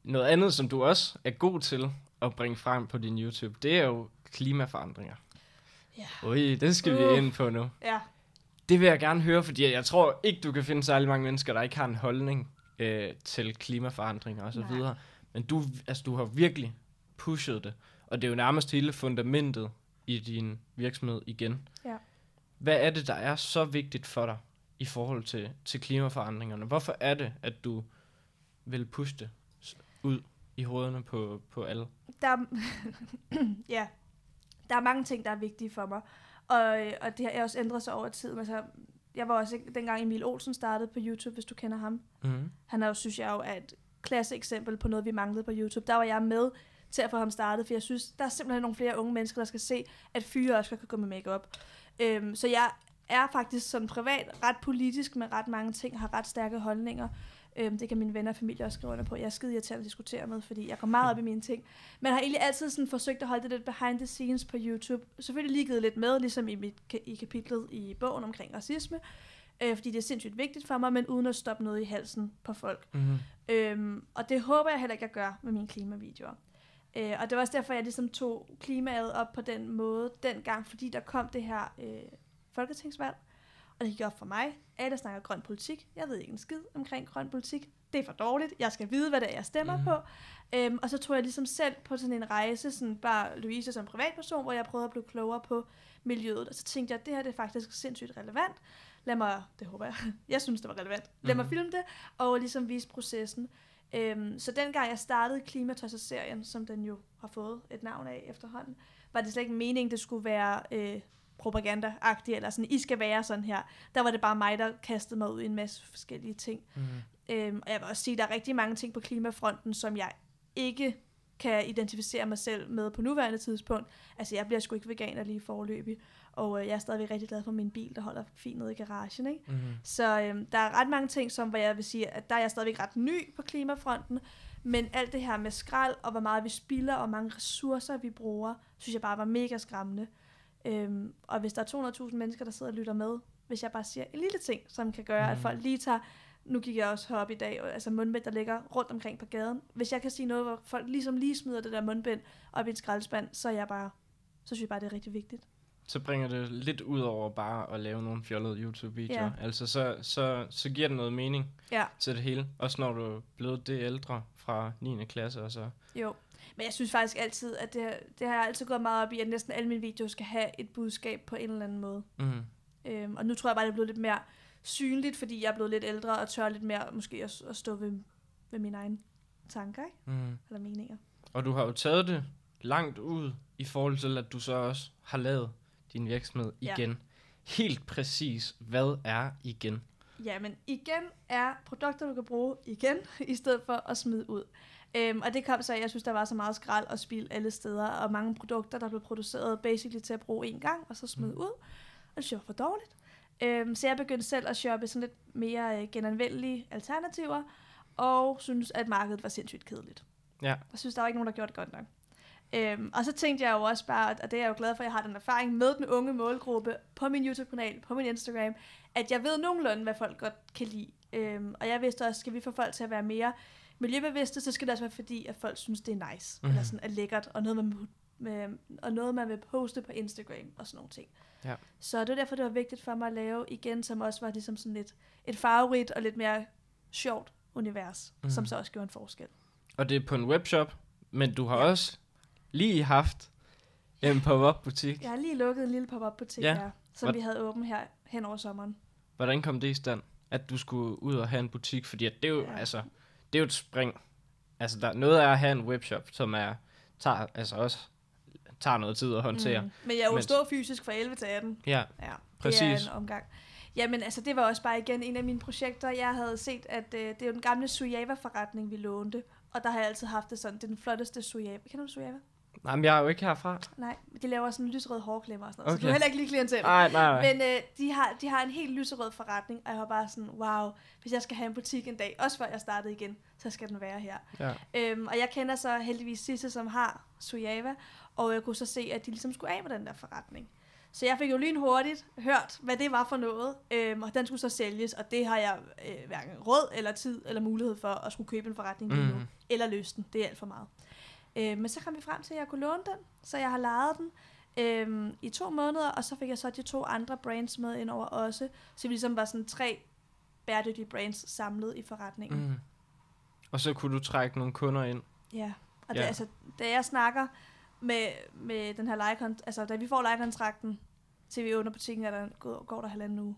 noget andet, som du også er god til at bringe frem på din YouTube, det er jo klimaforandringer. Ja. Ui, det skal Uh. vi ind på nu. Ja. Det vil jeg gerne høre, fordi jeg tror ikke, du kan finde særlig mange mennesker, der ikke har en holdning øh, til klimaforandringer og så Nej. videre. Men du, altså, du har virkelig pushet det, og det er jo nærmest hele fundamentet i din virksomhed igen. Ja. Hvad er det, der er så vigtigt for dig i forhold til, til klimaforandringerne? Hvorfor er det, at du vil pushe det ud i hovederne på, på alle? der er, ja, der er mange ting, der er vigtige for mig. Og, og det har også ændret sig over tid. Altså, jeg var også dengang Emil Olsen startede på YouTube, hvis du kender ham. Mm-hmm. Han er jo, synes jeg jo, er et klasse eksempel på noget, vi manglede på YouTube. Der var jeg med til at få ham startet, for jeg synes, der er simpelthen nogle flere unge mennesker, der skal se, at fyre også kan gå med makeup. Øhm, så jeg er faktisk sådan privat ret politisk med ret mange ting, har ret stærke holdninger. Øhm, det kan mine venner og familie også skrive under på. Jeg er skide irriterende at diskutere med, fordi jeg går meget op i mine ting. Men har egentlig altid sådan forsøgt at holde det lidt behind the scenes på YouTube. Selvfølgelig lige givet lidt med, ligesom i, mit, i kapitlet i bogen omkring racisme. Øh, fordi det er sindssygt vigtigt for mig, men uden at stoppe noget i halsen på folk. Mm-hmm. Øhm, og det håber jeg heller ikke, jeg gør med mine klimavideoer. Øh, og det var også derfor, jeg ligesom tog klimaet op på den måde dengang, fordi der kom det her øh, folketingsvalg. Og det gik op for mig. Alle snakker grøn politik. Jeg ved ikke en skid omkring grøn politik. Det er for dårligt. Jeg skal vide, hvad det er, jeg stemmer mm. på. Øhm, og så tog jeg ligesom selv på sådan en rejse, sådan bare Louise som privatperson, hvor jeg prøvede at blive klogere på miljøet. Og så tænkte jeg, at det her det er faktisk sindssygt relevant. Lad mig, det håber jeg, jeg synes, det var relevant. Lad mig Mhm. filme det, og ligesom vise processen. Øhm, så dengang jeg startede Klimatosser-serien, som den jo har fået et navn af efterhånden, var det slet ikke meningen, det skulle være øh, propaganda-agtig, eller sådan, I skal være sådan her. Der var det bare mig, der kastede mig ud i en masse forskellige ting. Mm. Øhm, og jeg vil også sige, at der er rigtig mange ting på klimafronten, som jeg ikke kan identificere mig selv med på nuværende tidspunkt. Altså, jeg bliver sgu ikke veganer lige forløbig, og øh, jeg er stadigvæk rigtig glad for min bil, der holder fint nede i garagen, ikke? Mm. Så øhm, der er ret mange ting, som hvor jeg vil sige, at der er jeg stadigvæk ret ny på klimafronten, men alt det her med skrald, og hvor meget vi spilder, og hvor mange ressourcer vi bruger, synes jeg bare var mega skræmmende. Øhm, og hvis der er 200.000 mennesker, der sidder og lytter med, hvis jeg bare siger en lille ting, som kan gøre, mm. at Mhm. folk lige tager, nu gik jeg også herop i dag, altså mundbind, der ligger rundt omkring på gaden. Hvis jeg kan sige noget, hvor folk ligesom lige smider det der mundbind op i en skraldespand, så er jeg bare, så synes jeg bare, det er rigtig vigtigt. Så bringer det lidt ud over bare at lave nogle fjollede YouTube-videoer. Ja. Altså, så, så, så giver det noget mening Ja. til det hele. Også når du er blevet det ældre fra 9. klasse og så. Jo, men jeg synes faktisk altid, at det, har- det har jeg altid gået meget op i, at næsten alle mine videoer skal have et budskab på en eller anden måde. Mm. Øhm, og nu tror jeg bare, det er blevet lidt mere synligt, fordi jeg er blevet lidt ældre og tør lidt mere måske at, at stå ved, ved mine egne tanker, ikke? Mm. Eller meninger. Og du har jo taget det langt ud i forhold til, at du så også har lavet din virksomhed Ja. igen. Helt præcis, hvad er igen? Ja, men igen er produkter, du kan bruge igen, i stedet for at smide ud. Øhm, og det kom så at jeg synes, der var så meget skrald og spil alle steder, og mange produkter, der blev produceret basically til at bruge en gang, og så smide Mm. ud. Og det synes jeg var for dårligt. Øhm, så jeg begyndte selv at shoppe sådan lidt mere øh, genanvendelige alternativer, og synes, at markedet var sindssygt kedeligt. Ja. Jeg synes, der var ikke nogen, der gjorde det godt nok. Øhm, og så tænkte jeg jo også bare, og det er jeg jo glad for, at jeg har den erfaring med den unge målgruppe på min YouTube-kanal, på min Instagram, at jeg ved nogenlunde, hvad folk godt kan lide. Øhm, og jeg vidste også, skal vi få folk til at være mere miljøbevidste, så skal det også være fordi, at folk synes, det er nice, mm-hmm. eller sådan er lækkert, og noget, man, med, og noget, man vil poste på Instagram og sådan nogle ting. Ja. Så det var derfor, det var vigtigt for mig at lave igen, som også var ligesom sådan lidt et farverigt og lidt mere sjovt univers, mm. som Mhm. så også gjorde en forskel. Og det er på en webshop, men du har Ja. også lige haft en pop-up butik. Jeg har lige lukket en lille pop-up butik Ja. her, som Hvor- vi havde åben her hen over sommeren. Hvordan kom det i stand, at du skulle ud og have en butik? Fordi at det er jo, Ja. altså, det er jo et spring. Altså, der, noget er at have en webshop, som er, tager, altså også tager noget tid at håndtere. Mm. Men jeg er jo Men- stå fysisk fra 11 til 18. Ja, Ja, Præcis. det er en omgang. Jamen, altså, det var også bare igen en af mine projekter. Jeg havde set, at øh, det er jo den gamle Sujava-forretning, vi lånte. Og der har jeg altid haft det sådan, det er den flotteste Sujava. Kender du Sujava? Nej, men jeg er jo ikke herfra. Nej, de laver sådan lysrød hårklemmer og sådan noget. Okay. Så du er heller ikke lige klientel. Nej, nej, nej. Men øh, de, har, de har en helt lyserød forretning, og jeg var bare sådan, wow, hvis jeg skal have en butik en dag, også før jeg startede igen, så skal den være her. Ja. Øhm, og jeg kender så heldigvis Sisse, som har Sujava, og jeg kunne så se, at de ligesom skulle af med den der forretning. Så jeg fik jo lynhurtigt hørt, hvad det var for noget, øhm, og den skulle så sælges, og det har jeg øh, hverken råd eller tid eller mulighed for at skulle købe en forretning lige nu, Mm. eller løse den. Det er alt for meget. Øh, men så kom vi frem til, at jeg kunne låne den, så jeg har lejet den øhm, i to måneder, og så fik jeg så de to andre brands med ind over også, så vi ligesom var sådan tre bæredygtige brands samlet i forretningen. Mm. Og så kunne du trække nogle kunder ind. Ja, og Ja. Det, altså, da jeg snakker med, med den her lejekontrakt, altså da vi får lejekontrakten, til vi åbner butikken, er der, går, går der halvanden uge.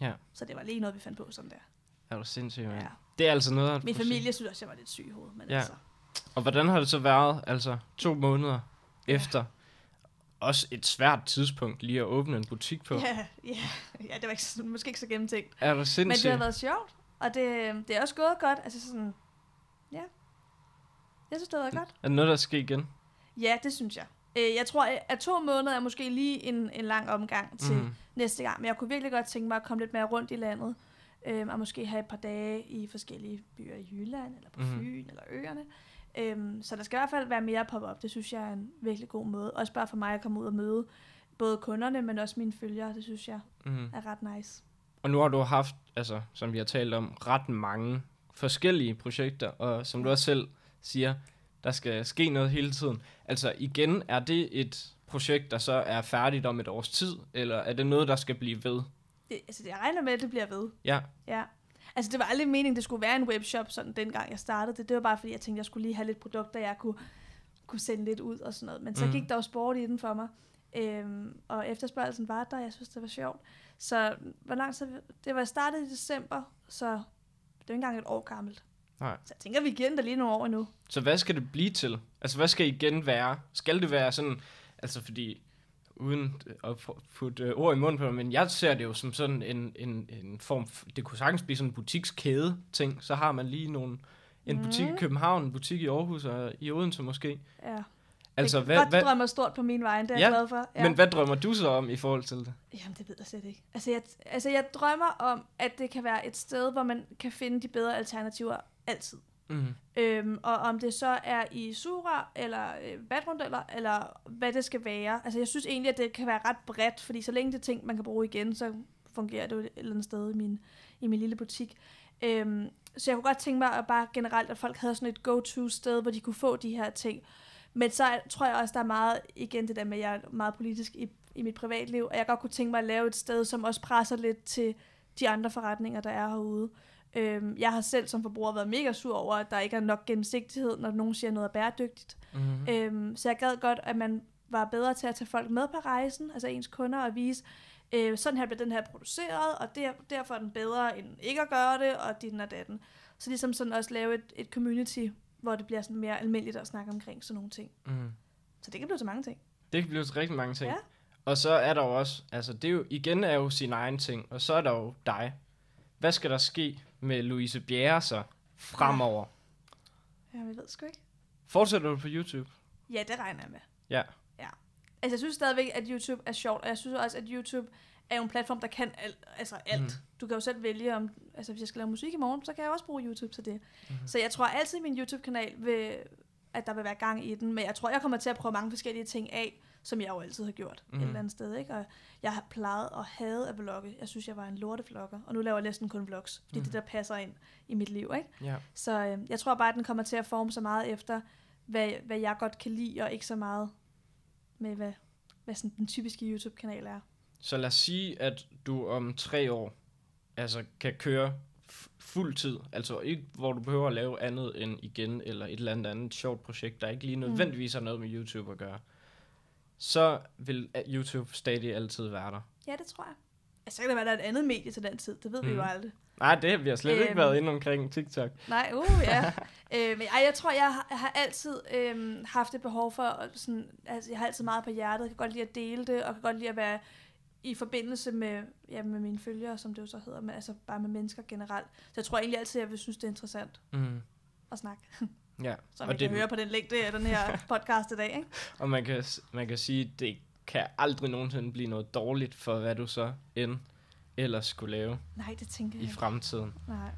Ja. Så det var lige noget, vi fandt på sådan der. Er du sindssygt, mand. Ja. Ja. Det er altså noget Min familie synes også, jeg var lidt syg i hovedet, men Ja. altså. Og hvordan har det så været, altså to måneder efter? Også et svært tidspunkt lige at åbne en butik på. Ja, ja, ja, det var ikke, måske ikke så gennemtænkt. Er Men sindssygt? det har været sjovt, og det, det er også gået godt. Altså sådan, ja. Jeg synes, det har været godt. Er det noget, der skal igen? Ja, det synes jeg. Øh, Jeg tror, at to måneder er måske lige en, en lang omgang til, Mhm. næste gang. Men jeg kunne virkelig godt tænke mig at komme lidt mere rundt i landet. Øhm, og måske have et par dage i forskellige byer i Jylland, eller på Mhm. Fyn, eller øerne. Øhm, så der skal i hvert fald være mere pop-up. Det synes jeg er en virkelig god måde. Også bare for mig at komme ud og møde både kunderne, men også mine følgere. Det synes jeg Mm. er ret nice. Og nu har du haft, altså, som vi har talt om, ret mange forskellige projekter, og som du også selv siger, der skal ske noget hele tiden. Altså igen, er det et projekt, der så er færdigt om et års tid, eller er det noget, der skal blive ved? Det, altså, jeg regner med, at det bliver ved. Ja, Ja. Altså, det var aldrig meningen, det skulle være en webshop, sådan dengang jeg startede det. Det var bare fordi, jeg tænkte, jeg skulle lige have lidt produkter, jeg kunne, kunne sende lidt ud og sådan noget. Men så Mhm. gik der jo sport i den for mig. Øhm, og efterspørgelsen var der, jeg synes, det var sjovt. Så hvor langt så, det var startet i december, så det var ikke engang et år gammelt. Nej. Så jeg tænker, vi giver den der lige nogle år endnu. så hvad skal det blive til? Altså hvad skal igen være? Skal det være sådan, altså fordi uden at putte øh, ord i munden på men jeg ser det jo som sådan en, en, en form, f- det kunne sagtens blive sådan en butikskæde ting, så har man lige nogle, en Mhm. butik i København, en butik i Aarhus og i Odense måske. Ja. Altså, det, hvad, godt, hvad, drømmer stort på min vej, det er Ja, jeg glad for. men hvad drømmer du så om i forhold til det? Jamen, det ved jeg slet ikke. Altså jeg, altså, jeg drømmer om, at det kan være et sted, hvor man kan finde de bedre alternativer altid. Mm. Øhm, og om det så er i sura, eller øh, vatrundeller, eller hvad det skal være. Altså, jeg synes egentlig, at det kan være ret bredt, fordi så længe det er ting, man kan bruge igen, så fungerer det jo et eller andet sted i min, i min lille butik. Øhm, så jeg kunne godt tænke mig at bare generelt, at folk havde sådan et go-to sted, hvor de kunne få de her ting. Men så tror jeg også, der er meget, igen det der med, at jeg er meget politisk i, i mit privatliv, og jeg godt kunne tænke mig at lave et sted, som også presser lidt til de andre forretninger, der er herude. Øhm, jeg har selv som forbruger været mega sur over, at der ikke er nok gennemsigtighed, når nogen siger noget er bæredygtigt. Mm. Øhm, så jeg gad godt, at man var bedre til at tage folk med på rejsen, altså ens kunder, og vise, øh, sådan her bliver den her produceret, og der, derfor er den bedre end ikke at gøre det, og din og datten. Så ligesom sådan også lave et, et community, hvor det bliver sådan mere almindeligt at snakke omkring sådan nogle ting. Mm. Så det kan blive så mange ting. Det kan blive til rigtig mange ting. Ja. Og så er der jo også, altså det er jo, igen er jo sin egen ting, og så er der jo dig. Hvad skal der ske med Louise Bjerre så fremover? Ja, jeg ved sgu ikke. Fortsætter du på YouTube? Ja, det regner jeg med. Ja. Ja. Altså, jeg synes stadigvæk, at YouTube er sjovt, og jeg synes også, at YouTube er jo en platform, der kan alt. Altså alt. Mm. Du kan jo selv vælge, om, altså hvis jeg skal lave musik i morgen, så kan jeg også bruge YouTube til det. Mm. Så jeg tror altid, at min YouTube-kanal vil, at der vil være gang i den, men jeg tror, jeg kommer til at prøve mange forskellige ting af, som jeg jo altid har gjort mm. Et eller andet sted. Ikke? Og jeg har plejet og havde at vlogge. Jeg synes, jeg var en lortevlogger, og nu laver jeg næsten kun vlogs, fordi mm. det der passer ind i mit liv. Ikke? Ja. Så øh, jeg tror bare, at den kommer til at forme så meget efter, hvad, hvad jeg godt kan lide, og ikke så meget med, hvad, hvad sådan den typiske YouTube-kanal er. Så lad os sige, at du om tre år altså kan køre fuld tid, altså ikke hvor du behøver at lave andet end igen, eller et eller andet andet sjovt projekt, der ikke lige nødvendigvis har noget med YouTube at gøre, så vil YouTube stadig altid være der. Ja, det tror jeg. Altså, så kan det være, at der er et andet medie til den tid. Det ved mm. vi jo Mhm. aldrig. Nej, det har vi har slet øhm. ikke Øhm. været inde omkring TikTok. Nej, uh, ja. øh, men ej, jeg tror, jeg har, jeg har altid øh, haft et behov for, at sådan, altså, jeg har altid meget på hjertet. Jeg kan godt lide at dele det, og kan godt lide at være i forbindelse med, ja, med mine følgere, som det jo så hedder, men altså bare med mennesker generelt. Så jeg tror egentlig altid, jeg vil synes, det er interessant Mm. at snakke. Ja, Så og, man det, kan høre på den længde af den her podcast i dag, ikke? og man, kan, man kan sige, det kan aldrig nogensinde blive noget dårligt for, hvad du så end ellers skulle lave Nej, det tænker jeg i fremtiden. Nej.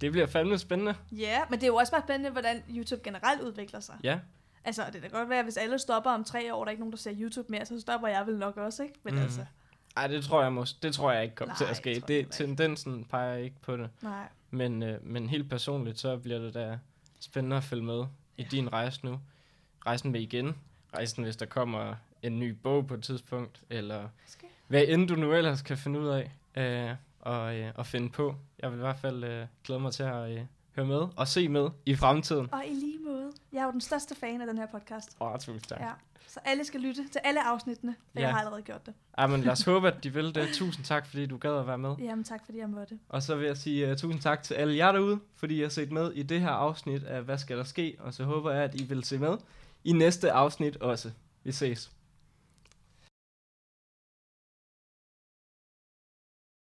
Det bliver fandme spændende. Ja, men det er jo også bare spændende, hvordan YouTube generelt udvikler sig. Ja, Altså, det kan godt være, at hvis alle stopper om tre år, og der er ikke nogen, der ser YouTube mere, så stopper jeg vel nok også, ikke? Men mm. altså, Ej, det tror jeg, mås- det tror jeg ikke kommer til at ske. Det, ikke. tendensen peger ikke på det. nej. Men, øh, men helt personligt, så bliver det da spændende at følge med i din rejse nu. Rejsen med igen. Rejsen, hvis der kommer en ny bog på et tidspunkt, eller Måske. hvad end du nu ellers kan finde ud af øh, og, øh, og finde på. Jeg vil i hvert fald øh, glæde mig til at øh, høre med og se med i fremtiden. Og i lige. Jeg er jo den største fan af den her podcast. Åh, oh, tusind tak. Ja. Ja. Så alle skal lytte til alle afsnittene, for Ja. jeg har allerede gjort det. Ej, men lad os håbe, at de vil det. Tusind tak, fordi du gad at være med. Jamen tak, fordi jeg måtte. Og så vil jeg sige uh, tusind tak til alle jer derude, fordi I har set med i det her afsnit af Hvad skal der ske? Og så håber jeg, at I vil se med i næste afsnit også. Vi ses.